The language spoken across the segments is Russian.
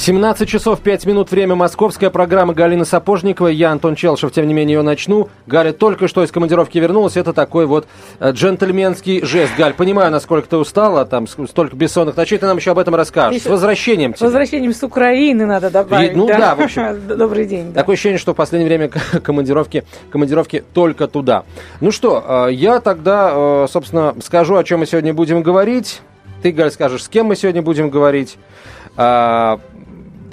17 часов 5 минут, время московская программа Галины Сапожниковой. Я Антон Челшев, тем не менее, ее начну. Галя только что из командировки вернулась. Это такой вот э, джентльменский жест. Галь, понимаю, насколько ты устала, там столько бессонных ночей, ты нам еще об этом расскажешь. С возвращением тебя. С возвращением с Украины надо добавить. И, ну да, да, в общем. Добрый день. Да. Такое ощущение, что в последнее время командировки, командировки только туда. Ну что, э, я тогда, э, собственно, скажу, о чем мы сегодня будем говорить. Ты, Галь, скажешь, с кем мы сегодня будем говорить.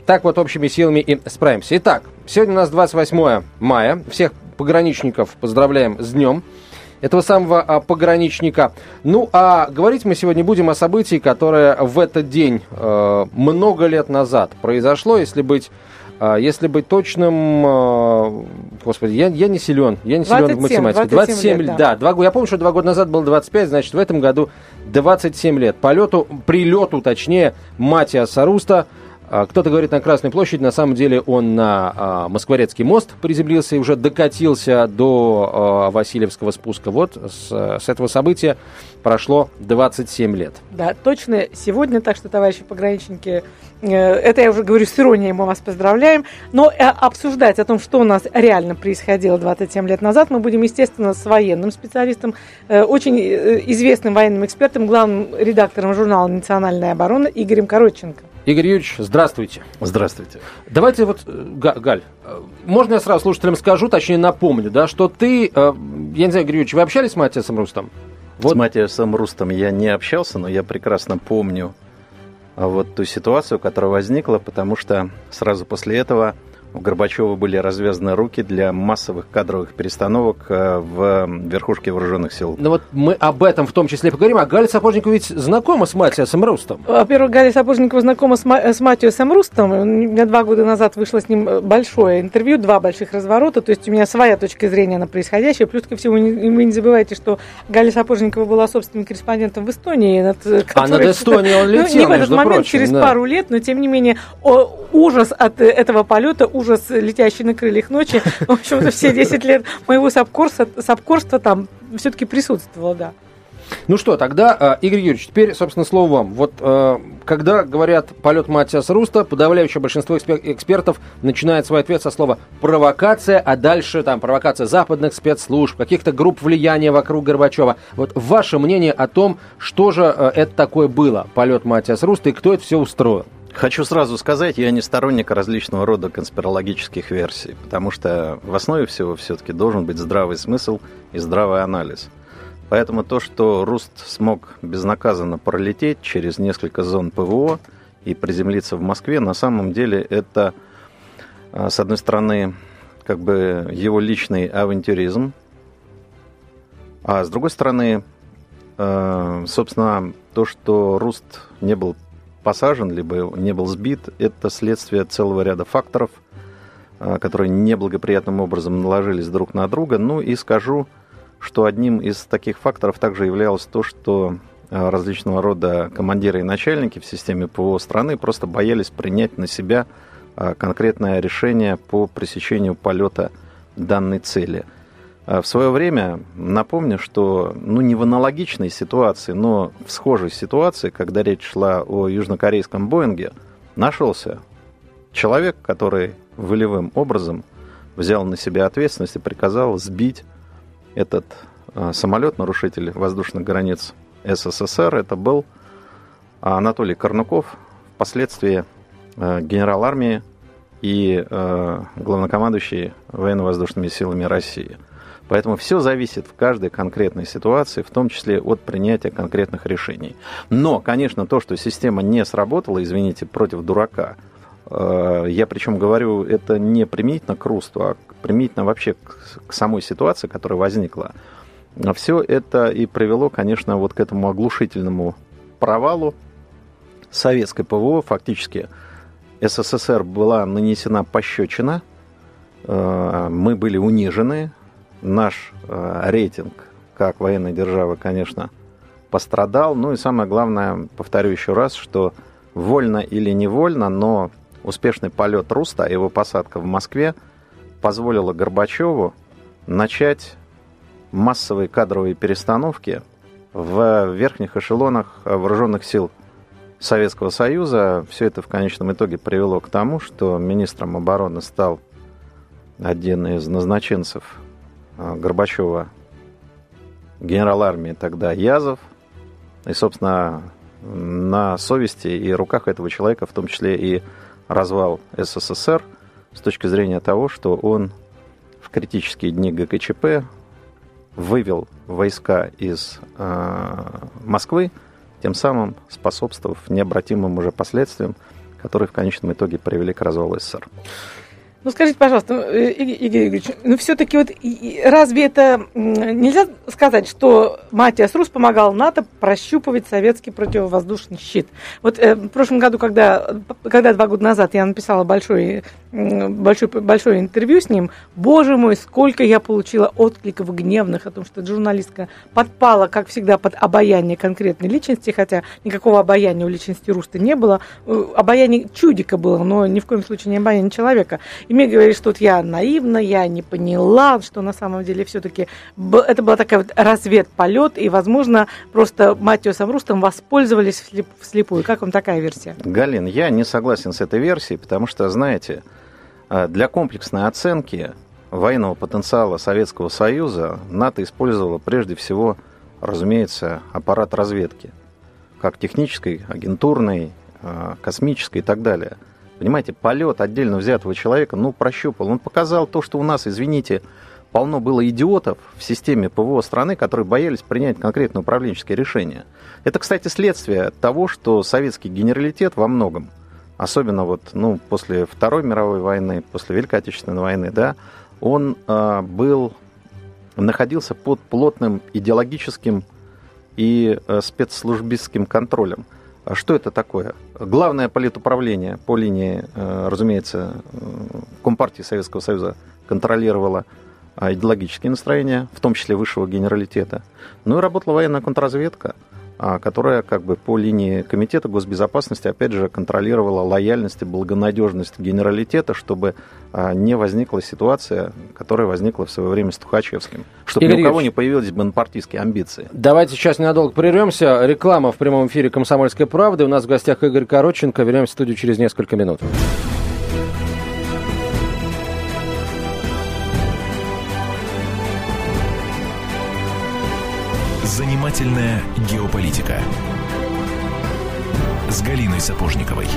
Так вот общими силами и справимся. Итак, сегодня у нас 28 мая. Всех пограничников поздравляем с днем этого самого а, пограничника. Ну, а говорить мы сегодня будем о событии, которое в этот день э, много лет назад произошло, если быть э, если быть точным, э, господи, я, я не силен, я не силен в математике. 27, 27 лет, да. да два, я помню, что два года назад было 25, значит, в этом году 27 лет. Полету, прилету, точнее, Матиаса Саруста. А, кто-то говорит на Красной площади, на самом деле он на а, Москворецкий мост приземлился и уже докатился до а, Васильевского спуска. Вот с, с этого события прошло 27 лет. Да, точно сегодня, так что, товарищи пограничники, э, это я уже говорю с иронией, мы вас поздравляем, но э, обсуждать о том, что у нас реально происходило 27 лет назад, мы будем, естественно, с военным специалистом, э, очень известным военным экспертом, главным редактором журнала «Национальная оборона» Игорем Коротченко. Игорь Юрьевич, здравствуйте. Здравствуйте. Давайте вот, э, Галь, э, можно я сразу слушателям скажу, точнее напомню, да, что ты, э, я не знаю, Игорь Юрьевич, вы общались с Матиасом Рустом? Вот. С Матиасом Рустом я не общался, но я прекрасно помню вот ту ситуацию, которая возникла, потому что сразу после этого у Горбачева были развязаны руки для массовых кадровых перестановок э, в верхушке вооруженных сил. Ну вот мы об этом в том числе поговорим. А Галя Сапожникова ведь знакома с Матиасом Рустом? Во-первых, Галя Сапожникова знакома с, Ма- с Матиасом Рустом. У меня два года назад вышло с ним большое интервью, два больших разворота. То есть у меня своя точка зрения на происходящее. Плюс ко всему, вы не забывайте, что Галя Сапожникова была собственным корреспондентом в Эстонии. Над, который... А над Эстонией он летел, ну, Не в этот момент, прочим, через да. пару лет, но тем не менее о, ужас от этого полета, ужас, летящий на крыльях ночи. В общем-то, все 10 лет моего сапкорства, сапкорства там все-таки присутствовало, да. Ну что, тогда, э, Игорь Юрьевич, теперь, собственно, слово вам. Вот э, когда говорят полет Матиас Руста, подавляющее большинство экспертов начинает свой ответ со слова провокация, а дальше там провокация западных спецслужб, каких-то групп влияния вокруг Горбачева. Вот ваше мнение о том, что же э, это такое было, полет Матиас Руста, и кто это все устроил? Хочу сразу сказать, я не сторонник различного рода конспирологических версий, потому что в основе всего все-таки должен быть здравый смысл и здравый анализ. Поэтому то, что Руст смог безнаказанно пролететь через несколько зон ПВО и приземлиться в Москве, на самом деле это, а, с одной стороны, как бы его личный авантюризм, а с другой стороны, а, собственно, то, что Руст не был посажен, либо не был сбит, это следствие целого ряда факторов, а, которые неблагоприятным образом наложились друг на друга. Ну и скажу, что одним из таких факторов также являлось то, что а, различного рода командиры и начальники в системе ПВО страны просто боялись принять на себя а, конкретное решение по пресечению полета данной цели – в свое время напомню, что ну, не в аналогичной ситуации, но в схожей ситуации, когда речь шла о южнокорейском Боинге, нашелся человек, который волевым образом взял на себя ответственность и приказал сбить этот э, самолет, нарушитель воздушных границ СССР. Это был Анатолий Корнуков, впоследствии э, генерал армии и э, главнокомандующий военно-воздушными силами России – Поэтому все зависит в каждой конкретной ситуации, в том числе от принятия конкретных решений. Но, конечно, то, что система не сработала, извините, против дурака, э, я причем говорю это не применительно к Русту, а применительно вообще к самой ситуации, которая возникла. Все это и привело, конечно, вот к этому оглушительному провалу советской ПВО. Фактически СССР была нанесена пощечина, э, мы были унижены, наш э, рейтинг как военной державы, конечно, пострадал. Ну и самое главное, повторю еще раз, что вольно или невольно, но успешный полет Руста, его посадка в Москве позволила Горбачеву начать массовые кадровые перестановки в верхних эшелонах вооруженных сил Советского Союза. Все это в конечном итоге привело к тому, что министром обороны стал один из назначенцев а, Горбачева, генерал армии тогда Язов. И, собственно, на совести и руках этого человека, в том числе и развал СССР, с точки зрения того, что он в критические дни ГКЧП вывел войска из э, Москвы, тем самым способствовав необратимым уже последствиям, которые в конечном итоге привели к развалу СССР. Ну, скажите, пожалуйста, э, Игорь Игоревич, ну, все-таки вот разве это нельзя сказать, что Матиас Рус помогал НАТО прощупывать советский противовоздушный щит? Вот э, в прошлом году, когда, когда два года назад я написала большое, большое, большое интервью с ним, боже мой, сколько я получила откликов гневных о том, что журналистка подпала, как всегда, под обаяние конкретной личности, хотя никакого обаяния у личности Руста не было. Э, обаяние чудика было, но ни в коем случае не обаяние человека. И мне говорили, что вот я наивна, я не поняла, что на самом деле все-таки это была такая вот разведполет, и, возможно, просто Матиосом Рустом воспользовались вслепую. Как вам такая версия? Галин, я не согласен с этой версией, потому что, знаете, э, для комплексной оценки военного потенциала Советского Союза НАТО использовало прежде всего, разумеется, аппарат разведки, как технической, агентурной, э, космической и так далее – Понимаете, полет отдельно взятого человека, ну, прощупал. Он показал то, что у нас, извините, полно было идиотов в системе ПВО страны, которые боялись принять конкретное управленческое решение. Это, кстати, следствие того, что советский генералитет во многом, особенно вот, ну, после Второй мировой войны, после Великой Отечественной войны, да, он э, был, находился под плотным идеологическим и э, спецслужбистским контролем. А что это такое? Главное политуправление по линии, э, разумеется, Компартии Советского Союза контролировало а, идеологические настроения, в том числе высшего генералитета. Ну и работала военная контрразведка – которая как бы по линии Комитета госбезопасности, опять же, контролировала лояльность и благонадежность генералитета, чтобы а, не возникла ситуация, которая возникла в свое время с Тухачевским. Чтобы Игорь ни у кого не появились бонапартийские амбиции. Давайте сейчас ненадолго прервемся. Реклама в прямом эфире «Комсомольской правды». У нас в гостях Игорь Коротченко. Вернемся в студию через несколько минут. Занимательная геополитика с Галиной Сапожниковой.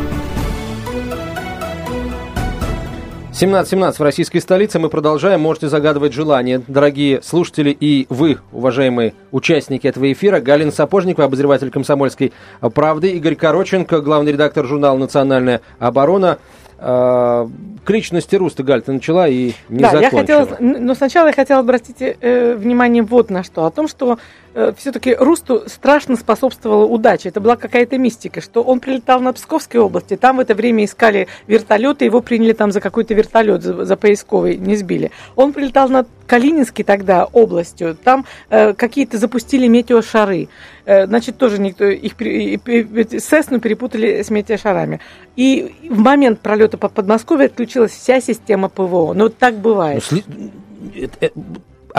17.17 в российской столице. Мы продолжаем. Можете загадывать желания, дорогие слушатели и вы, уважаемые участники этого эфира. Галина Сапожникова, обозреватель комсомольской правды. Игорь Короченко, главный редактор журнала «Национальная оборона». А, к личности Руста, Галь, ты начала и не да, закончила. Я хотела, но сначала я хотела обратить э, внимание вот на что. О том, что э, все-таки Русту страшно способствовала удача. Это была какая-то мистика, что он прилетал на Псковской области, там в это время искали вертолеты, его приняли там за какой-то вертолет, за, за поисковый, не сбили. Он прилетал на Калининский тогда областью, там э, какие-то запустили метеошары. Э, значит, тоже никто их Сесну перепутали с метеошарами. И в момент пролета по Подмосковью отключилась вся система ПВО. Ну, так бывает. Ну,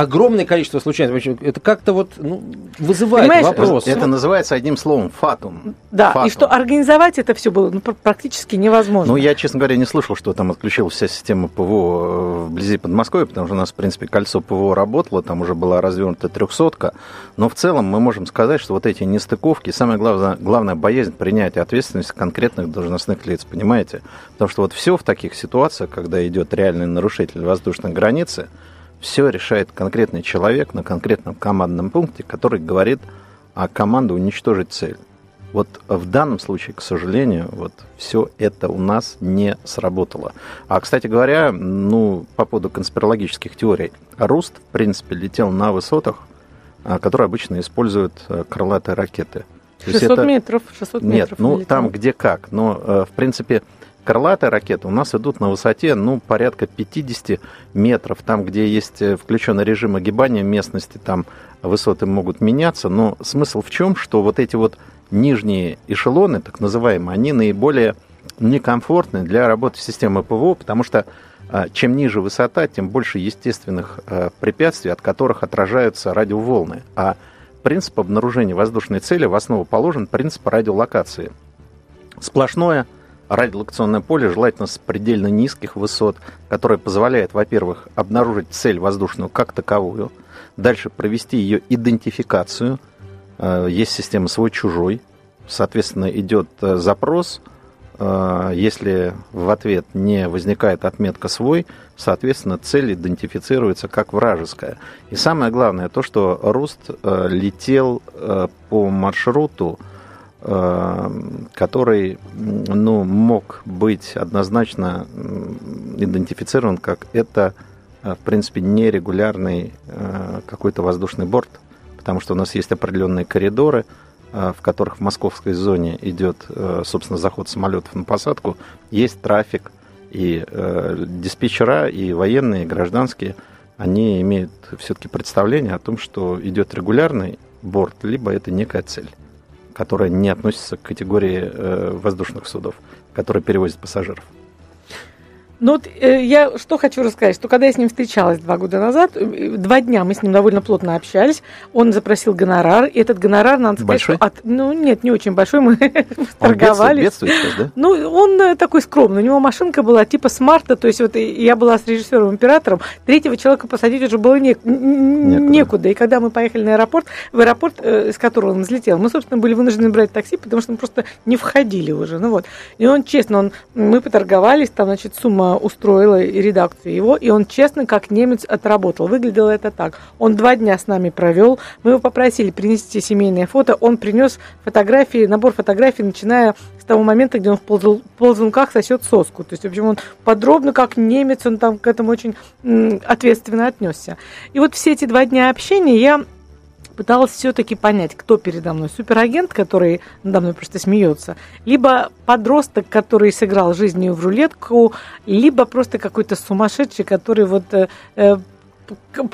огромное количество случайностей. Это как-то вот ну, вызывает Понимаешь, вопрос. Это называется одним словом фатум. Да, фатум. и что организовать это все было ну, практически невозможно. Ну, я, честно говоря, не слышал, что там отключилась вся система ПВО э, вблизи Подмосковья, потому что у нас, в принципе, кольцо ПВО работало, там уже была развернута трехсотка. Но в целом мы можем сказать, что вот эти нестыковки, самое главное, главная боязнь принятия ответственности конкретных должностных лиц, понимаете? Потому что вот все в таких ситуациях, когда идет реальный нарушитель воздушной границы, все решает конкретный человек на конкретном командном пункте, который говорит, а команда уничтожить цель. Вот в данном случае, к сожалению, вот все это у нас не сработало. А, кстати говоря, ну, по поводу конспирологических теорий, Руст, в принципе, летел на высотах, а, которые обычно используют э, крылатые ракеты. 600 это... метров, 600 Нет, метров. ну, летал. там где как. Но, э, в принципе, Крылатые ракеты у нас идут на высоте, ну, порядка 50 метров. Там, где есть э, включенный режим огибания местности, там высоты могут меняться. Но смысл в чем, что вот эти вот нижние эшелоны, так называемые, они наиболее некомфортны для работы системы ПВО, потому что а, чем ниже высота, тем больше естественных а, препятствий, от которых отражаются радиоволны. А принцип обнаружения воздушной цели в основу положен принцип радиолокации. Сплошное радиолокационное поле, желательно с предельно низких высот, которое позволяет, во-первых, обнаружить цель воздушную как таковую, дальше провести ее идентификацию. А, есть система свой-чужой, соответственно, идет запрос – Э, если в ответ не возникает отметка «свой», соответственно, цель идентифицируется как вражеская. И самое главное, то, что Руст э, летел э, по маршруту, который ну, мог быть однозначно идентифицирован как это, в принципе, нерегулярный какой-то воздушный борт, потому что у нас есть определенные коридоры – Э, в которых в московской зоне идет, э, собственно, заход самолетов на посадку, есть трафик, и э, диспетчера, и военные, и гражданские, они имеют все-таки представление о том, что идет регулярный борт, либо это некая цель, которая не относится к категории воздушных судов, которые перевозят пассажиров. Ну вот э, я что хочу рассказать, что когда я с ним встречалась два года назад, э, два дня мы с ним довольно плотно общались, он запросил гонорар, и этот гонорар, надо сказать, большой? От, ну нет, не очень большой, мы торговались. Бедствует, сейчас, да? Ну, он э, такой скромный, у него машинка была типа смарта, то есть вот я была с режиссером-императором, третьего человека посадить уже было не, некуда. некуда. И когда мы поехали на аэропорт, в аэропорт, э, с которого он взлетел, мы, собственно, были вынуждены брать такси, потому что мы просто не входили уже, ну вот. И он, честно, он, мы поторговались, там, значит, сумма устроила редакцию его, и он честно, как немец, отработал. Выглядело это так. Он два дня с нами провел, мы его попросили принести семейное фото, он принес фотографии, набор фотографий, начиная с того момента, где он в ползун, ползунках сосет соску. То есть, в общем, он подробно, как немец, он там к этому очень ответственно отнесся. И вот все эти два дня общения я пыталась все-таки понять, кто передо мной. Суперагент, который надо мной просто смеется, либо подросток, который сыграл жизнью в рулетку, либо просто какой-то сумасшедший, который вот э, э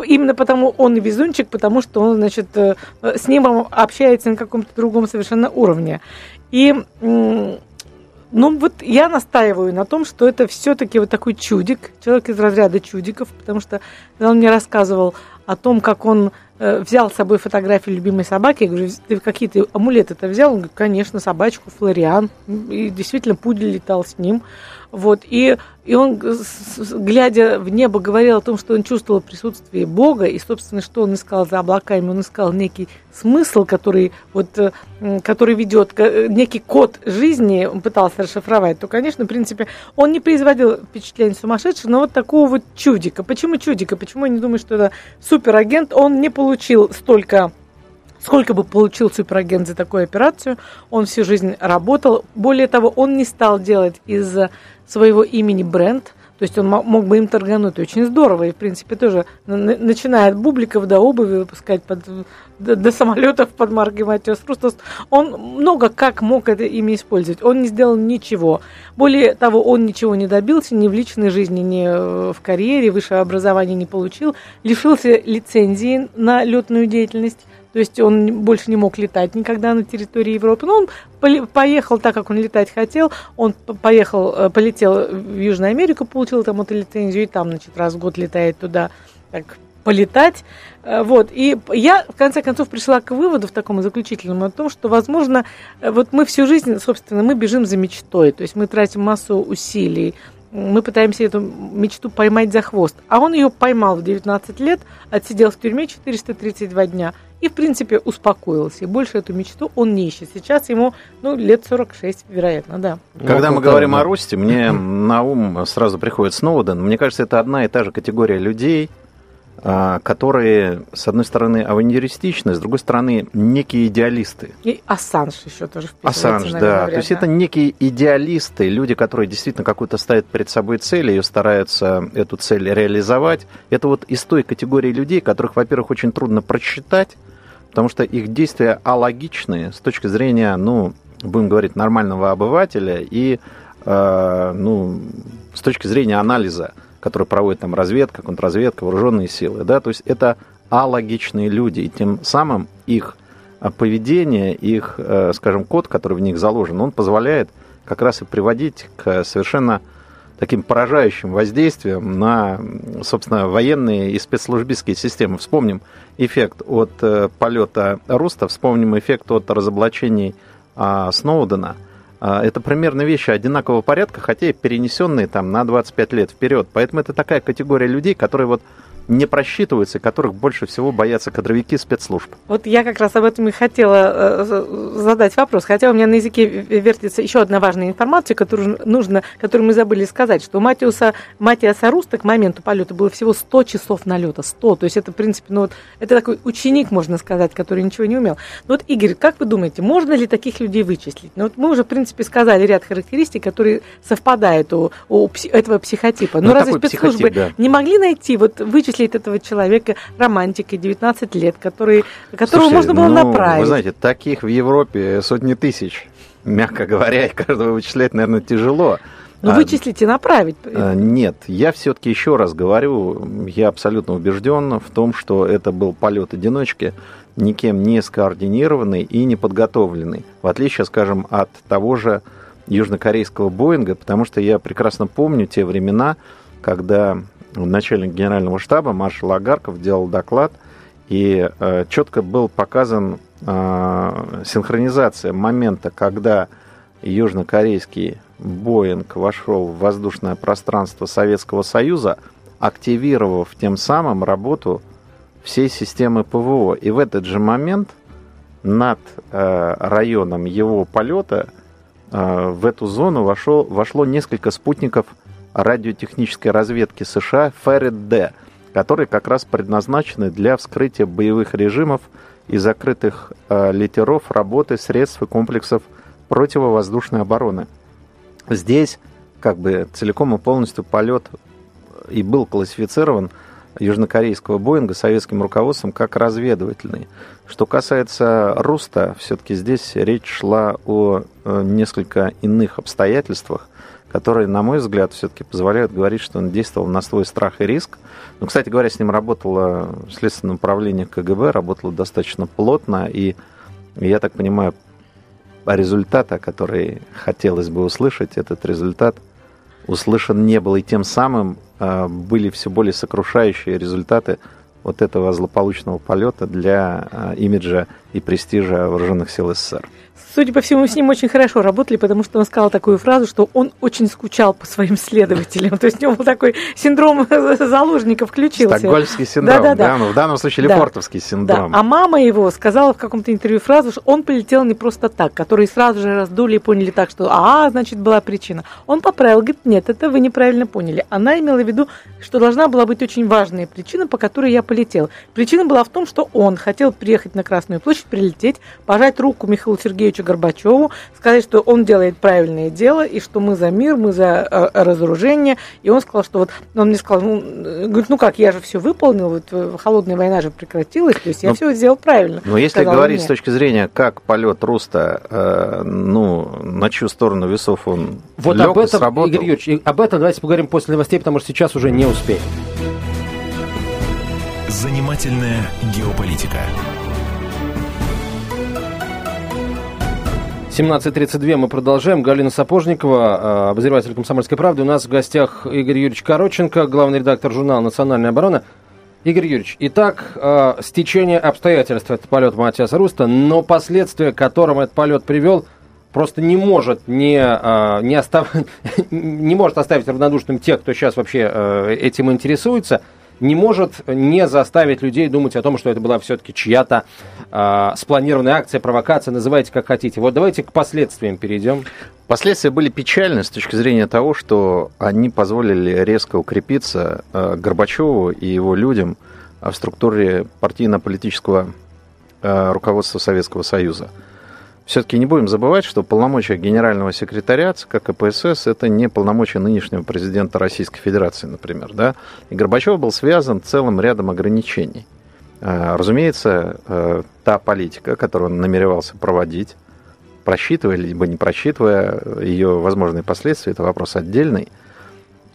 именно потому он и везунчик, потому что он, значит, э, с ним общается на каком-то другом совершенно уровне. И ну вот я настаиваю на том, что это все-таки вот такой чудик, человек из разряда чудиков, потому что он мне рассказывал о том, как он э, взял с собой фотографию любимой собаки, я говорю, ты какие-то амулеты-то взял? Он говорит, конечно, собачку, Флориан, и действительно пудель летал с ним. Вот, и, и он, глядя в небо, говорил о том, что он чувствовал присутствие Бога, и, собственно, что он искал за облаками, он искал некий смысл, который, вот, э, который ведет, некий код жизни, он пытался расшифровать, то, конечно, в принципе, он не производил впечатление сумасшедшего, но вот такого вот чудика. Почему чудика? Почему я не думаю, что это суперагент? Он не получил столько Сколько бы получил суперагент за такую операцию, он всю жизнь работал. Более того, он не стал делать из своего имени бренд, то есть он мог бы им торгануть очень здорово. И, в принципе, тоже начиная от бубликов до обуви выпускать под, до, до самолетов под маркой Матиас Рустос. Он много как мог это имя использовать. Он не сделал ничего. Более того, он ничего не добился ни в личной жизни, ни э, в карьере, высшее образование не получил. Лишился лицензии на летную деятельность то есть он больше не мог летать никогда на территории Европы. Но он поехал так, как он летать хотел. Он поехал, э, полетел в Южную Америку, получил там эту лицензию, и там, значит, раз в год летает туда так полетать. Э, вот. И я, в конце концов, пришла к выводу в таком заключительном о том, что, возможно, э, вот мы всю жизнь, собственно, мы бежим за мечтой, то есть мы тратим массу усилий, мы пытаемся эту мечту поймать за хвост. А он ее поймал в 19 лет, отсидел в тюрьме 432 дня – и, в принципе, успокоился. И больше эту мечту он не ищет. Сейчас ему, ну, лет 46, вероятно, да. Когда ну, мы говорим о росте, мне на ум сразу приходит Сноуден. Мне кажется, это одна и та же категория людей, которые, с одной стороны, авантюристичны, с другой стороны, некие идеалисты. И Ассанж еще тоже Ассанж, да. Говоря, То есть это некие идеалисты, люди, которые действительно какую-то ставят перед собой цель, и стараются эту цель реализовать. Это вот из той категории людей, которых, во-первых, очень трудно просчитать, потому что их действия алогичные с точки зрения, ну, будем говорить, нормального обывателя, и э, ну, с точки зрения анализа, который проводит там разведка, контрразведка, вооруженные силы, да, то есть это алогичные люди, и тем самым их поведение, их, э, скажем, код, который в них заложен, он позволяет как раз и приводить к совершенно таким поражающим воздействием на, собственно, военные и спецслужбистские системы. Вспомним эффект от э, полета Руста, вспомним эффект от разоблачений э, Сноудена. Э, это примерно вещи одинакового порядка, хотя и перенесенные там на 25 лет вперед. Поэтому это такая категория людей, которые вот не просчитываются, которых больше всего боятся кадровики спецслужб. Вот я как раз об этом и хотела э, задать вопрос. Хотя у меня на языке вертится еще одна важная информация, которую нужно, которую мы забыли сказать, что у Матиуса, Матиаса Руста к моменту полета было всего 100 часов налета. 100. То есть это, в принципе, ну вот, это такой ученик, можно сказать, который ничего не умел. Ну вот, Игорь, как вы думаете, можно ли таких людей вычислить? Ну вот мы уже, в принципе, сказали ряд характеристик, которые совпадают у, у этого психотипа. Но ну, разве спецслужбы да. не могли найти, вот вычислить вычислить этого человека романтикой 19 лет, который, которого Слушайте, можно было ну, направить. Вы знаете, таких в Европе сотни тысяч. Мягко говоря, и каждого вычислять, наверное, тяжело. Ну, вычислить и направить. А, нет, я все-таки еще раз говорю, я абсолютно убежден в том, что это был полет одиночки, никем не скоординированный и не подготовленный. В отличие, скажем, от того же южнокорейского Боинга, потому что я прекрасно помню те времена, когда начальник генерального штаба маршал Агарков делал доклад, и э, четко был показан э, синхронизация момента, когда южнокорейский Боинг вошел в воздушное пространство Советского Союза, активировав тем самым работу всей системы ПВО. И в этот же момент над э, районом его полета э, в эту зону вошел, вошло несколько спутников радиотехнической разведки США ФРД, которые как раз предназначены для вскрытия боевых режимов и закрытых э, литеров работы средств и комплексов противовоздушной обороны. Здесь как бы целиком и полностью полет и был классифицирован южнокорейского Боинга советским руководством как разведывательный. Что касается Руста, все-таки здесь речь шла о э, несколько иных обстоятельствах, которые, на мой взгляд, все-таки позволяют говорить, что он действовал на свой страх и риск. Ну, кстати говоря, с ним работало Следственное управление КГБ, работало достаточно плотно, и я так понимаю, результата, который хотелось бы услышать, этот результат услышан не был, и тем самым а, были все более сокрушающие результаты вот этого злополучного полета для а, имиджа и престижа вооруженных сил СССР. Судя по всему, с ним очень хорошо работали, потому что он сказал такую фразу, что он очень скучал по своим следователям. То есть у него был такой синдром заложника включился. Стокгольмский синдром, да, да, да. Ну, в данном случае Лефортовский синдром. Да. А мама его сказала в каком-то интервью фразу, что он полетел не просто так, которые сразу же раздули и поняли так, что а, значит, была причина. Он поправил, говорит, нет, это вы неправильно поняли. Она имела в виду, что должна была быть очень важная причина, по которой я полетел. Причина была в том, что он хотел приехать на Красную площадь, прилететь, пожать руку Михаилу Сергеевичу Горбачеву, сказать, что он делает правильное дело, и что мы за мир, мы за э, разоружение. И он сказал, что вот, он мне сказал, ну, говорит, ну как, я же все выполнил, вот э, холодная война же прекратилась, то есть я но, ну, все сделал правильно. Но если говорить мне. с точки зрения, как полет Руста, э, ну, на чью сторону весов он Вот лег, об этом, сработал. Игорь Юрьевич, об этом давайте поговорим после новостей, потому что сейчас уже не успеем. Занимательная геополитика. 17.32 мы продолжаем. Галина Сапожникова, э, обозреватель «Комсомольской правды». У нас в гостях Игорь Юрьевич Короченко, главный редактор журнала «Национальная оборона». Игорь Юрьевич, итак, э, стечение обстоятельств – это полет Матиаса Руста, но последствия, к которым этот полет привел, просто не может не, э, не, остав... не может оставить равнодушным тех, кто сейчас вообще этим интересуется – не может не заставить людей думать о том, что это была все-таки чья-то э, спланированная акция, провокация, называйте как хотите. Вот давайте к последствиям перейдем. Последствия были печальны с точки зрения того, что они позволили резко укрепиться э, Горбачеву и его людям в структуре партийно-политического э, руководства Советского Союза все-таки не будем забывать, что полномочия генерального секретаря ЦК КПСС это не полномочия нынешнего президента Российской Федерации, например. Да? И Горбачев был связан целым рядом ограничений. А, разумеется, э, та политика, которую он намеревался проводить, просчитывая, либо не просчитывая ее возможные последствия, это вопрос отдельный,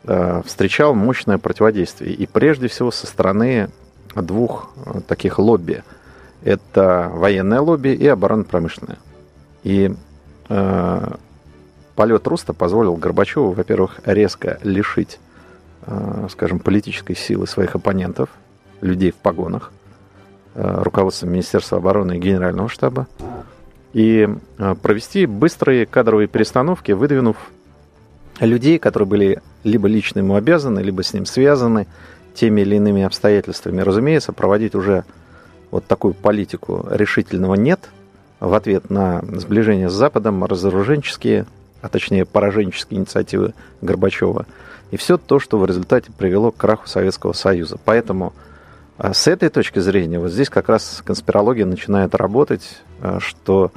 э, встречал мощное противодействие. И прежде всего со стороны двух э, таких лобби. Это военное лобби и оборонно-промышленное. И э, полет Руста позволил Горбачеву, во-первых, резко лишить, э, скажем, политической силы своих оппонентов, людей в погонах, э, руководства Министерства обороны и Генерального штаба, и э, провести быстрые кадровые перестановки, выдвинув людей, которые были либо лично ему обязаны, либо с ним связаны теми или иными обстоятельствами. Разумеется, проводить уже вот такую политику решительного нет в ответ на сближение с Западом, разоруженческие, а точнее пораженческие инициативы Горбачева. И все то, что в результате привело к краху Советского Союза. Поэтому а с этой точки зрения, вот здесь как раз конспирология начинает работать, а, что,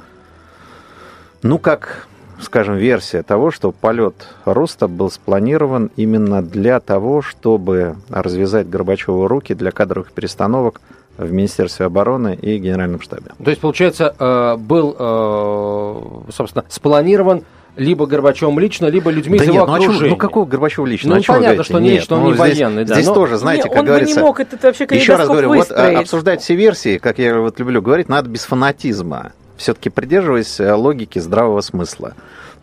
ну, как, скажем, версия того, что полет Роста был спланирован именно для того, чтобы развязать Горбачеву руки для кадровых перестановок в Министерстве обороны и Генеральном штабе. То есть, получается, э, был, э, собственно, спланирован либо Горбачевым лично, либо людьми да из нет, его ну, окружения. Чего, ну какого Горбачева лично? Ну, ну понятно, что не, нет, что он ну, не здесь, военный. Да, здесь но... тоже, знаете, не, как он говорится... бы не мог этот вообще Еще раз говорю, вот выстроить. а, обсуждать все версии, как я вот люблю говорить, надо без фанатизма. Все-таки придерживаясь э, логики здравого смысла.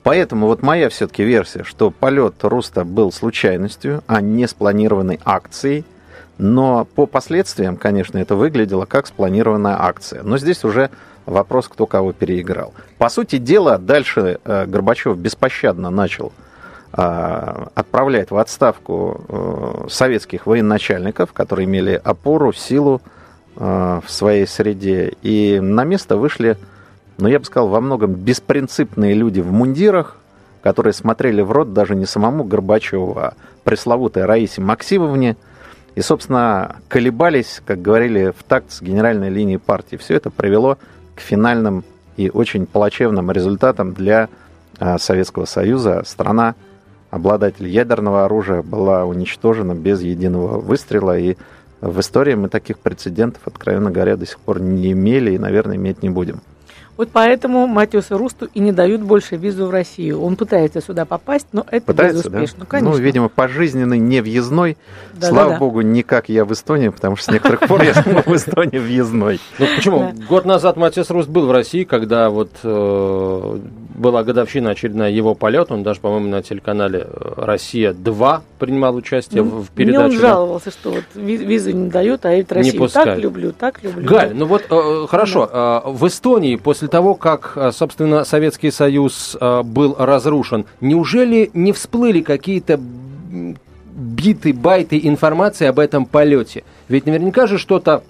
Поэтому вот моя все-таки версия, что полет Руста был случайностью, а не спланированной акцией. Но по последствиям, конечно, это выглядело как спланированная акция. Но здесь уже вопрос, кто кого переиграл. По сути дела, дальше э, Горбачев беспощадно начал э, отправлять в отставку э, советских военачальников, которые имели опору, силу в своей среде. И на место вышли, ну, я бы сказал, во многом беспринципные люди в мундирах, которые смотрели в рот даже не самому Горбачеву, а пресловутой Раисе Максимовне, и, собственно, колебались, как говорили, в такт с генеральной линией партии. Все это привело к финальным и очень плачевным результатам для а, Советского Союза. Страна, обладатель ядерного оружия, была уничтожена без единого выстрела. И в истории мы таких прецедентов, откровенно говоря, до сих пор не имели и, наверное, иметь не будем. Вот поэтому Матиусу Русту и не дают больше визу в Россию. Он пытается сюда попасть, но это пытается, безуспешно. Да? Ну, конечно. Ну, видимо, пожизненный, не въездной. Да, Слава да, да. богу, не как я в Эстонии, потому что с некоторых пор я в Эстонии въездной. Ну почему? Год назад Матис Руст был в России, когда вот э, была годовщина очередная его полета. Он даже, по-моему, на телеканале э, «Россия-2» принимал участие в передаче. Мне он жаловался, что вот ви- визу не дают, а я Россию так люблю, так люблю. Галь, ну вот э, хорошо, в Эстонии после того, как, э, собственно, Советский Союз э, был разрушен, неужели не всплыли какие-то биты, байты информации об этом полете? Ведь наверняка же что-то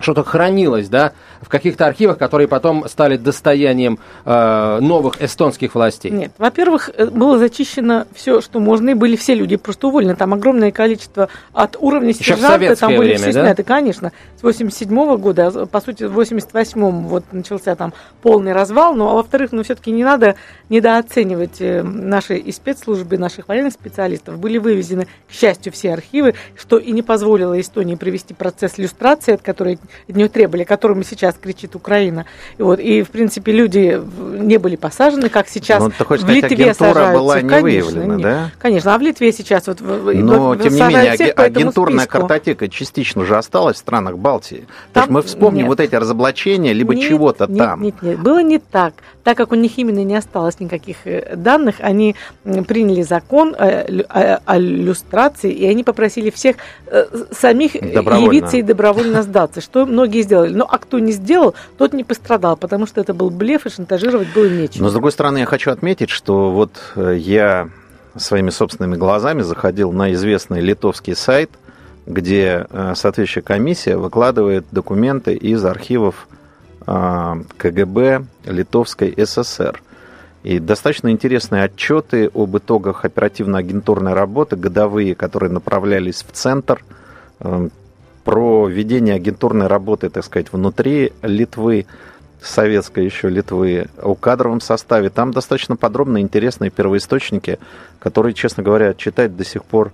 что-то хранилось, да, в каких-то архивах, которые потом стали достоянием э, новых эстонских властей. Нет, во-первых, э, было зачищено все, что можно, и были все люди просто уволены. Там огромное количество от уровня Еще в сержанта, советское там были время, все да? сняты, конечно. С 87 года, а, по сути, в 88-м вот начался там полный развал. Ну, а во-вторых, ну, все-таки не надо недооценивать э, наши и спецслужбы, наших военных специалистов. Были вывезены, к счастью, все архивы, что и не позволило Эстонии провести процесс люстрации, от которой от нее требовали, о котором сейчас кричит Украина. И, вот, и, в принципе, люди не были посажены, как сейчас Ну, ты хочешь в Литве сажаются. была не Конечно, выявлена, нет. да? Конечно, а в Литве сейчас вот... Но, тем не менее, всех агентурная картотека частично же осталась в странах Балтии. Там- Потому что мы вспомним нет. вот эти разоблачения, либо Нет, чего-то нет, там. Нет, нет, было не так. Так как у них именно не осталось никаких э, данных, они приняли закон э, о, о люстрации, и они попросили всех э, самих явиться и добровольно сдаться, что многие сделали. Ну, а кто не сделал, тот не пострадал, потому что это был блеф, и шантажировать было нечего. Но, с другой стороны, я хочу отметить, что вот я своими собственными глазами заходил на известный литовский сайт, где э, соответствующая комиссия выкладывает документы из архивов э, КГБ Литовской ССР. И достаточно интересные отчеты об итогах оперативно-агентурной работы, годовые, которые направлялись в центр, э, про ведение агентурной работы, так сказать, внутри Литвы, советской еще Литвы, о кадровом составе. Там достаточно подробно интересные первоисточники, которые, честно говоря, читать до сих пор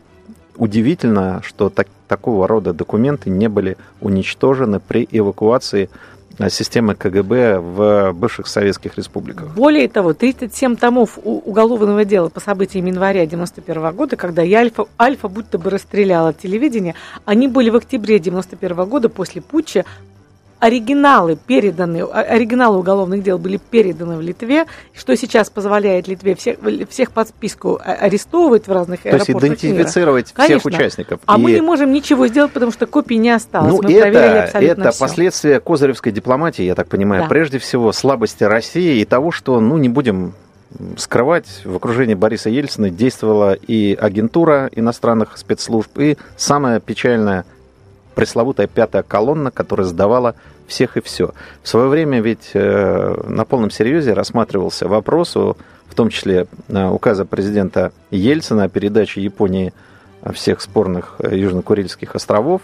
удивительно, что так- такого рода документы не были уничтожены при эвакуации системы КГБ в бывших советских республиках. Более того, 37 томов уголовного дела по событиям января 91 года, когда и Альфа, Альфа будто бы расстреляла телевидение, они были в октябре 91 года после путча оригиналы переданы, оригиналы уголовных дел были переданы в Литве, что сейчас позволяет Литве всех, всех под списку арестовывать в разных аэропортах То есть идентифицировать мира. всех Конечно. участников. А и... мы не можем ничего сделать, потому что копий не осталось. Ну, мы это, проверили абсолютно это все. последствия козыревской дипломатии, я так понимаю. Да. Прежде всего, слабости России и того, что, ну, не будем скрывать, в окружении Бориса Ельцина действовала и агентура иностранных спецслужб, и самое печальное пресловутая пятая колонна, которая сдавала всех и все. В свое время ведь э, на полном серьезе рассматривался вопрос, в том числе э, указа президента Ельцина о передаче Японии всех спорных э, Южно-Курильских островов.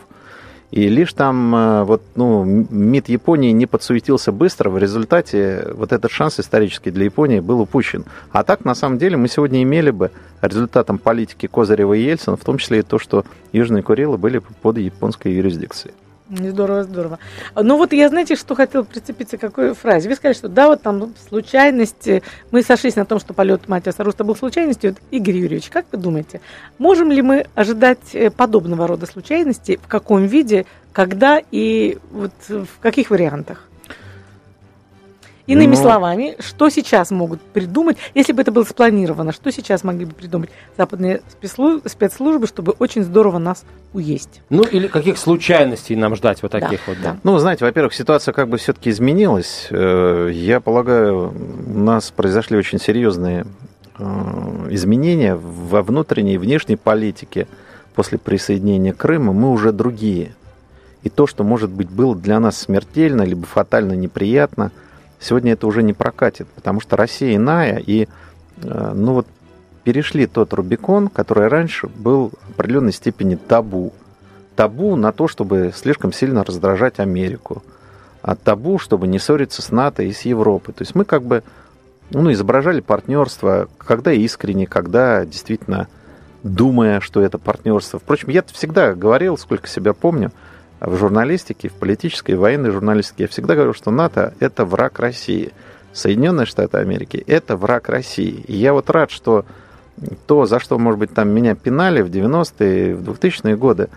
И лишь там вот, ну, МИД Японии не подсуетился быстро, в результате вот этот шанс исторический для Японии был упущен. А так, на самом деле, мы сегодня имели бы результатом политики Козырева и Ельцина, в том числе и то, что Южные Курилы были под японской юрисдикцией. Здорово, здорово. Ну вот я, знаете, что хотела прицепиться к какой фразе. Вы сказали, что да, вот там случайности. Мы сошлись на том, что полет Матиаса Руста был случайностью. Игорь Юрьевич, как вы думаете, можем ли мы ожидать э, подобного рода случайностей? В каком виде, когда и вот в каких вариантах? Иными Ну- словами, что сейчас могут придумать, если бы это было спланировано, что сейчас могли бы придумать западные спецслу- спецслужбы, чтобы очень здорово нас уесть? Ну, или каких случайностей нам ждать вот таких Да, вот, да. да. Ну, знаете, во-первых, ситуация как бы все-таки изменилась. Э, Я полагаю, у нас произошли очень серьезные э, изменения во внутренней и внешней политике после присоединения Крыма. Мы уже другие. И то, что, может быть, было для нас смертельно, либо фатально неприятно, сегодня это уже не прокатит, потому что Россия иная, и, э, ну вот, перешли тот Рубикон, который раньше был в определенной степени табу. Табу на то, чтобы слишком сильно раздражать Америку. А табу, чтобы не ссориться с НАТО и с Европой. То есть мы как бы ну, изображали партнерство, когда искренне, когда действительно думая, что это партнерство. Впрочем, я всегда говорил, сколько себя помню, в журналистике, в политической и военной журналистике, я всегда говорил, что НАТО – это враг России. Соединенные Штаты Америки – это враг России. И я вот рад, что то, за что, может быть, там меня пинали в 90-е, в 2000-е годы,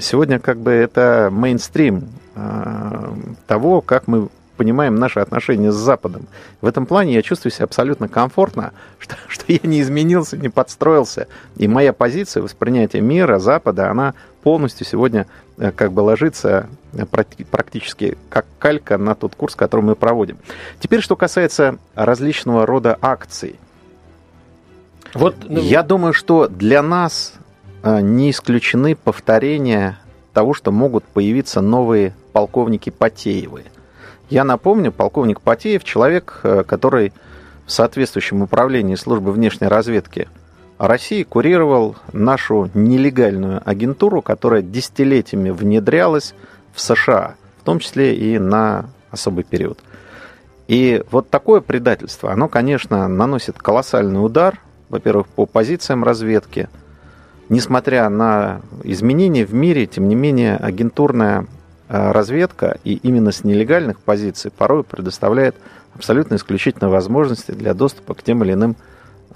сегодня как бы это мейнстрим э, того, как мы понимаем наши отношения с Западом. В этом плане я чувствую себя абсолютно комфортно, что, что я не изменился, не подстроился. И моя позиция воспринятия мира, Запада, она полностью сегодня э, как бы ложится э, практи- практически как калька на тот курс, который мы проводим. Теперь, что касается различного рода акций. Вот, ну, Я думаю, что для нас э, не исключены повторения того, что могут появиться новые полковники Потеевы. Я напомню, полковник Потеев человек, э, который в соответствующем управлении службы внешней разведки России курировал нашу нелегальную агентуру, которая десятилетиями внедрялась в США, в том числе и на особый период. И вот такое предательство, оно, конечно, наносит колоссальный удар, во-первых, по позициям разведки. Несмотря на изменения в мире, тем не менее, агентурная разведка и именно с нелегальных позиций порой предоставляет абсолютно исключительные возможности для доступа к тем или иным,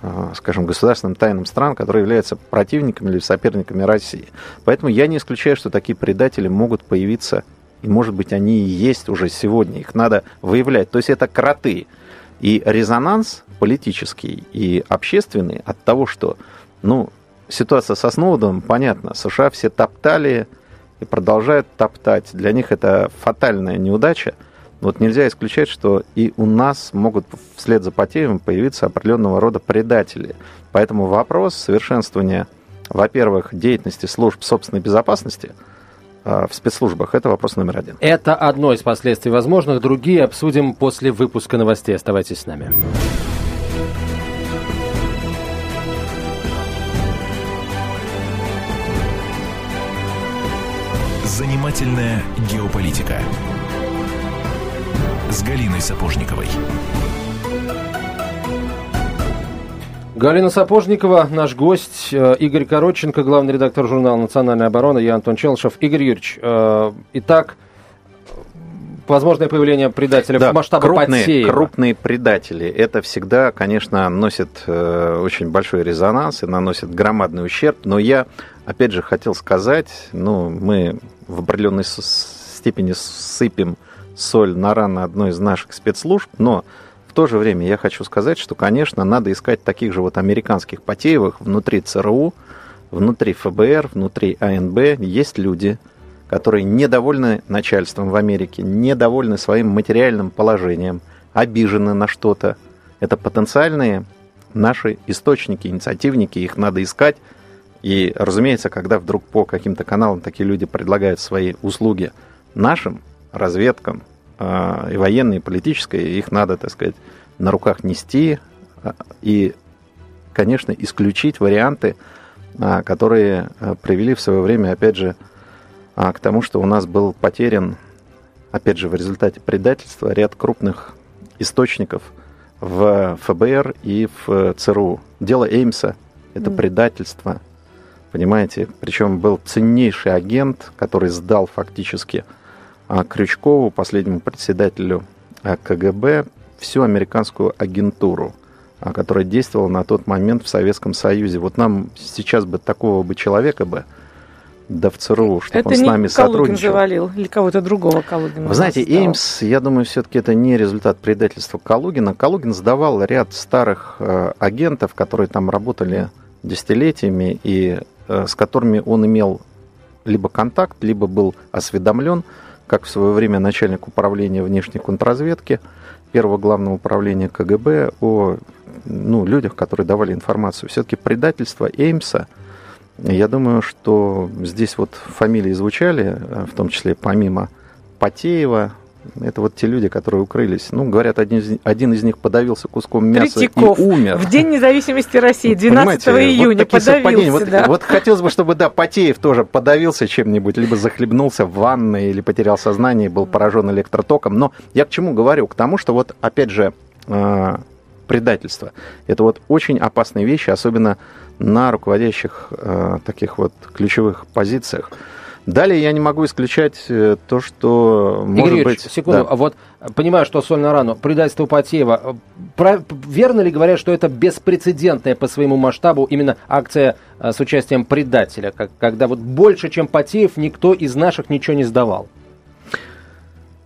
э, скажем, государственным тайнам стран, которые являются противниками или соперниками России. Поэтому я не исключаю, что такие предатели могут появиться, и, может быть, они и есть уже сегодня. Их надо выявлять. То есть это кроты. И резонанс политический и общественный от того, что, ну, ситуация со Сноудом, понятно, США все топтали и продолжают топтать. Для них это фатальная неудача. Вот нельзя исключать, что и у нас могут вслед за Потеевым появиться определенного рода предатели. Поэтому вопрос совершенствования, во-первых, деятельности служб собственной безопасности э, в спецслужбах – это вопрос номер один. Это одно из последствий возможных. Другие обсудим после выпуска новостей. Оставайтесь с нами. Занимательная геополитика с Галиной Сапожниковой. Галина Сапожникова, наш гость, э, Игорь Коротченко, главный редактор журнала «Национальная оборона», я Антон Челышев. Игорь Юрьевич, э, итак, возможное появление предателя да, масштаба крупные, Подсеева. крупные предатели. Это всегда, конечно, носит э, очень большой резонанс и наносит громадный ущерб. Но я, опять же, хотел сказать, ну, мы в определенной степени сыпем соль на раны одной из наших спецслужб, но в то же время я хочу сказать, что, конечно, надо искать таких же вот американских Потеевых внутри ЦРУ, внутри ФБР, внутри АНБ. Есть люди, которые недовольны начальством в Америке, недовольны своим материальным положением, обижены на что-то. Это потенциальные наши источники, инициативники, их надо искать. И, разумеется, когда вдруг по каким-то каналам такие люди предлагают свои услуги нашим разведкам, а, и военной, и политической, их надо, так сказать, на руках нести а, и, конечно, исключить варианты, а, которые привели в свое время, опять же, к тому, что у нас был потерян, опять же, в результате предательства ряд крупных источников в ФБР и в ЦРУ. Дело Эймса – это предательство, понимаете? Причем был ценнейший агент, который сдал фактически – а Крючкову, последнему председателю а, КГБ, всю американскую агентуру, а, которая действовала на тот момент в Советском Союзе. Вот нам сейчас бы такого бы человека бы, да в ЦРУ, чтобы это он с нами Калугин сотрудничал. завалил или кого-то другого Калугина. Вы знаете, сдал. Эймс, я думаю, все-таки это не результат предательства Калугина. Калугин сдавал ряд старых э, агентов, которые там работали десятилетиями и с которыми он имел либо контакт, либо был осведомлен как в свое время начальник управления внешней контрразведки первого главного управления КГБ о ну, людях, которые давали информацию. Все-таки предательство Эймса, я думаю, что здесь вот фамилии звучали, в том числе помимо Потеева, это вот те люди, которые укрылись. Ну, говорят, один из, один из них подавился куском мяса Третьяков. и умер. В День независимости России, 12 Понимаете, июня, вот подавился. Вот, да. вот хотелось бы, чтобы, да, Потеев тоже подавился чем-нибудь, либо захлебнулся в ванной, или потерял сознание и был поражен электротоком. Но я к чему говорю? К тому, что вот, опять же, э, предательство. Это вот очень опасные вещи, особенно на руководящих э, таких вот ключевых позициях. Далее я не могу исключать э, то, что Игорь может Юрьевич, быть... секунду, Да. а вот понимаю, что соль на рану, предательство Потеева. э, Прав- верно ли говорят, что это беспрецедентная по своему масштабу именно акция э, с участием предателя, как, когда вот больше, чем Потеев, никто из наших ничего не сдавал?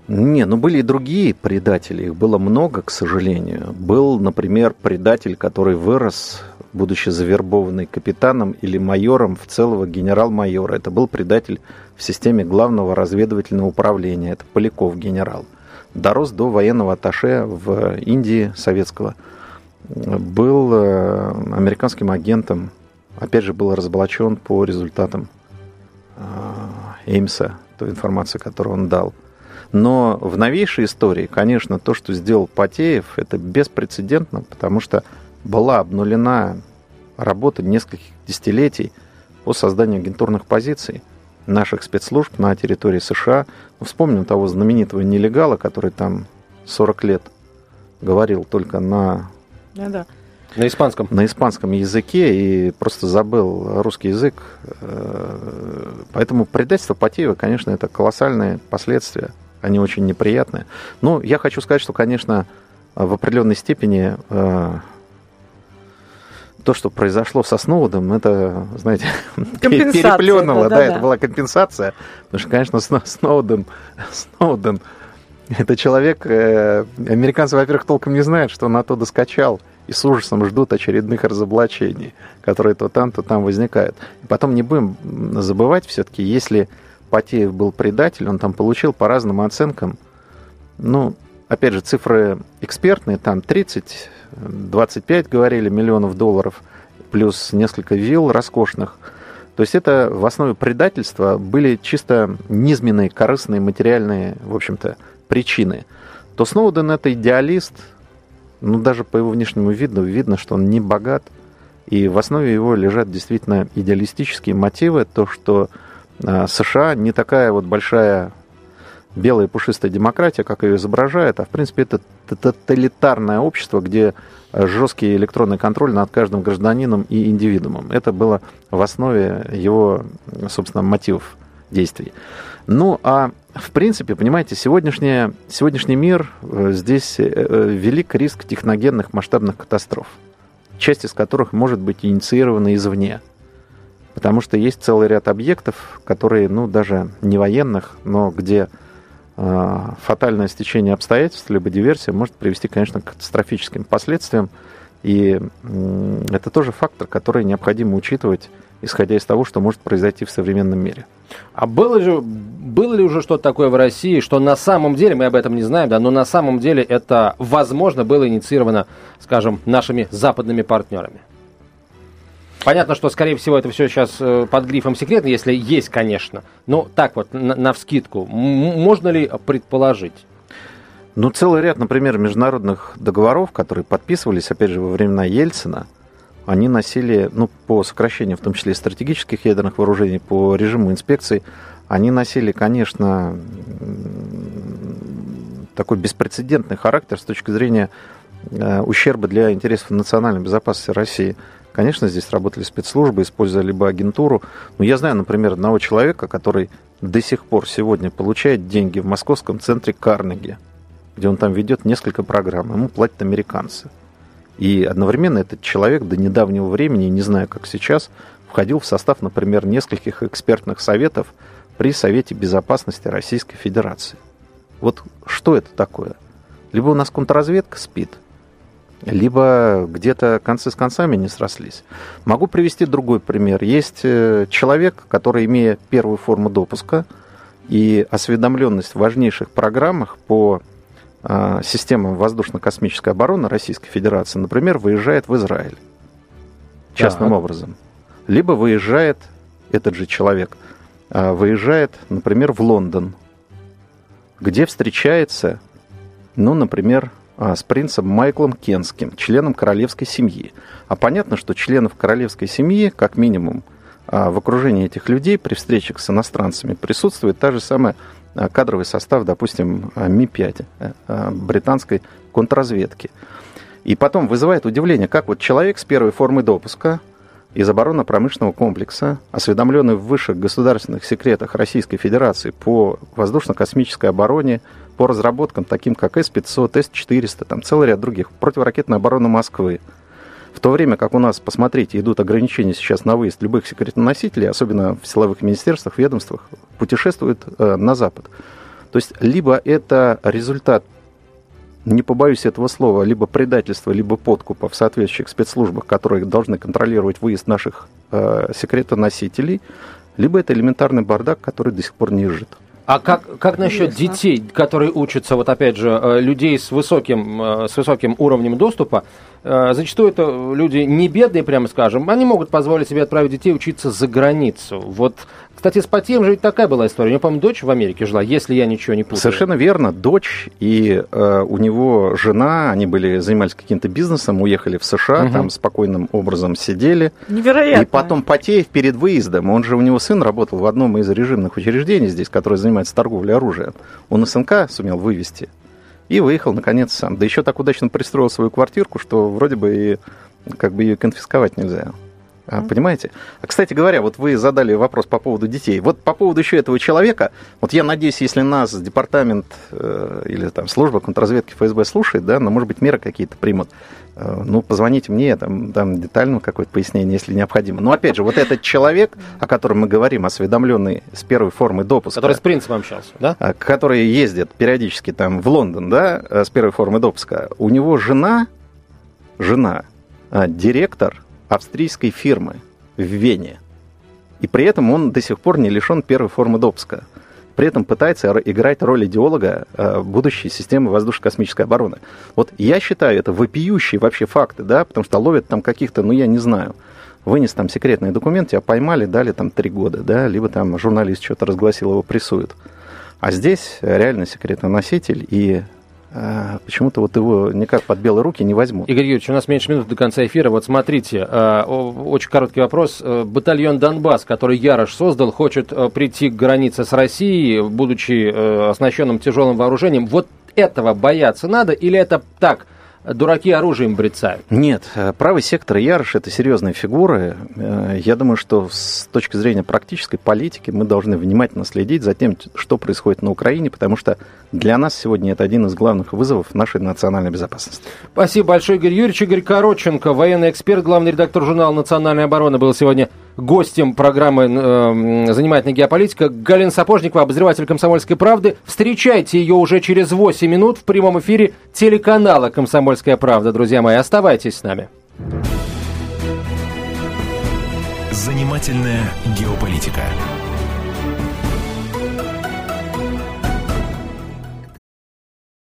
Не, ну были и другие предатели, их было много, к сожалению. Был, например, предатель, который вырос, будучи завербованный капитаном или майором в целого генерал-майора. Это был предатель в системе главного разведывательного управления, это Поляков генерал. Дорос до военного атташе в Индии советского. Был э, американским агентом, опять же, был разоблачен по результатам э, Эймса, той информации, которую он дал. Но в новейшей истории, конечно, то, что сделал Потеев, это беспрецедентно, потому что была обнулена работа нескольких десятилетий по созданию агентурных позиций наших спецслужб на территории США. Ну, вспомним того знаменитого нелегала, который там 40 лет говорил только на, Да-да. На испанском. на испанском языке и просто забыл русский язык. Э, Поэтому предательство Потеева, конечно, это колоссальные последствия. Они очень неприятные. Но я хочу сказать, что, конечно, в определенной степени э, то, что произошло со Сноудом, это, знаете, переплюнуло. да, Да, да, это да. была компенсация. Потому что, конечно, Сно- Сноуден, Сноуден это человек, э, американцы, во-первых, толком не знают, что он оттуда скачал, и с ужасом ждут очередных разоблачений, которые то там, то там возникают. И потом не будем забывать все-таки, если Потеев был предатель, он там получил по разным оценкам, ну, опять же, цифры экспертные, там 30, 25, говорили, миллионов долларов, плюс несколько вилл роскошных. То есть это в основе предательства были чисто низменные, корыстные, материальные, в общем-то, причины. То Сноуден это идеалист, ну даже по его внешнему виду видно, что он не богат, и в основе его лежат действительно идеалистические мотивы, то, что а, США не такая вот большая белая пушистая демократия, как ее изображают, а в принципе это тоталитарное общество, где а, жесткий электронный контроль над каждым гражданином и индивидуумом. Это было в основе его, собственно, мотивов действий. Ну, а В принципе, понимаете, сегодняшний, сегодняшний мир, э, здесь э, э, велик риск техногенных масштабных катастроф, часть из которых может быть инициирована извне. Потому что есть целый ряд объектов, которые, ну, даже не военных, но где фатальное стечение обстоятельств, либо диверсия может привести, конечно, к катастрофическим последствиям. И э, это тоже фактор, который необходимо учитывать, исходя из того, что может произойти в современном мире. А было же, было ли уже что-то такое в России, что на самом деле, мы об этом не знаем, да, но на самом деле это, возможно, было инициировано, скажем, нашими западными партнерами? Понятно, что, скорее всего, это все сейчас э, под грифом секретно, если есть, конечно. Но так вот, на, на вскидку, можно ли предположить? Ну, целый ряд, например, международных договоров, которые подписывались, опять же, во времена Ельцина, они носили, ну, по сокращению, в том числе стратегических ядерных вооружений, по режиму инспекции, они носили, конечно, такой беспрецедентный характер с точки зрения э, ущерба для интересов национальной безопасности России – Конечно, здесь работали спецслужбы, используя либо агентуру. Но я знаю, например, одного человека, который до сих пор сегодня получает деньги в московском центре Карнеги, где он там ведет несколько программ. Ему платят американцы. И одновременно этот человек до недавнего времени, не знаю, как сейчас, входил в состав, например, нескольких экспертных советов при Совете Безопасности Российской Федерации. Вот что это такое? Либо у нас контрразведка спит – либо где-то концы с концами не срослись. Могу привести другой пример. Есть э, человек, который, имея первую форму допуска и осведомленность в важнейших программах по а, системам воздушно-космической обороны Российской Федерации, например, выезжает в Израиль частным так. образом. Либо выезжает, этот же человек, а, выезжает, например, в Лондон, где встречается, ну, например, с принцем Майклом Кенским, членом королевской семьи. А понятно, что членов королевской семьи, как минимум, а, в окружении этих людей при встречах с иностранцами присутствует та же самая а, кадровый состав, допустим, Ми-5 э, британской контрразведки. И потом вызывает удивление, как вот человек с первой формы допуска из оборонно-промышленного комплекса, осведомленный в высших государственных секретах Российской Федерации по воздушно-космической обороне, по разработкам, таким как С-500, С-400, там целый ряд других, противоракетной обороны Москвы. В то время как у нас, посмотрите, идут ограничения сейчас на выезд любых секретоносителей, особенно в силовых министерствах, ведомствах, путешествуют э, на Запад. То есть либо это результат, не побоюсь этого слова, либо предательства, либо подкупа в соответствующих спецслужбах, которые должны контролировать выезд наших э, секретоносителей, либо это элементарный бардак, который до сих пор не изжит. А как, как насчет детей, которые учатся, вот опять же, э, людей с высоким, э, с высоким уровнем доступа? Э, зачастую это люди не бедные, прямо скажем, они могут позволить себе отправить детей учиться за границу. Вот кстати, с Патием же ведь такая была история. У него, по-моему, дочь в Америке жила, если я ничего не путаю. Совершенно верно. Дочь и э, у него жена, они были занимались каким-то бизнесом, уехали в США, угу. там спокойным образом сидели. Невероятно. И потом Патеев перед выездом, он же, у него сын работал в одном из режимных учреждений здесь, который занимается торговлей оружием. Он СНК сумел вывести и выехал, наконец, сам. Да еще так удачно пристроил свою квартирку, что вроде бы и как бы ее конфисковать нельзя. А, понимаете? А, кстати говоря, вот вы задали вопрос по поводу детей. Вот по поводу еще этого человека, вот я надеюсь, если нас департамент э, или там служба контрразведки ФСБ слушает, да, но, может быть, меры какие-то примут, э, ну, позвоните мне, там, там детальное какое-то пояснение, если необходимо. Но, опять же, вот этот человек, о котором мы говорим, осведомленный с первой формы допуска. Который с принципом общался, да? А, который ездит периодически там в Лондон, да, э, с первой формы допуска, у него жена, жена, директор австрийской фирмы в Вене. И при этом он до сих пор не лишен первой формы допуска. При этом пытается играть роль идеолога э, будущей системы воздушно-космической обороны. Вот я считаю, это вопиющие вообще факты, да, потому что ловят там каких-то, ну я не знаю, вынес там секретные документы, тебя поймали, дали там три года, да, либо там журналист что-то разгласил, его прессуют. А здесь реально секретный носитель, и почему-то вот его никак под белые руки не возьмут. Игорь Юрьевич, у нас меньше минут до конца эфира. Вот смотрите, а, очень короткий вопрос. Э, батальон «Донбасс», который Ярош создал, хочет э, прийти к границе с Россией, будучи э, оснащенным тяжелым вооружением. Вот этого бояться надо или это так, дураки оружием брецают. Нет, э, правый сектор и Ярош – это серьезные фигуры. Э, я думаю, что с точки зрения практической политики мы должны внимательно следить за тем, что происходит на Украине, потому что для нас сегодня это один из главных вызовов нашей национальной безопасности. Спасибо большое, Игорь Юрьевич. Игорь Короченко, военный эксперт, главный редактор журнала «Национальная оборона», был сегодня гостем программы э, «Занимательная геополитика». Галина Сапожникова, обозреватель «Комсомольской правды». Встречайте ее уже через 8 минут в прямом эфире телеканала «Комсомольская правда». Друзья мои, оставайтесь с нами. «Занимательная геополитика»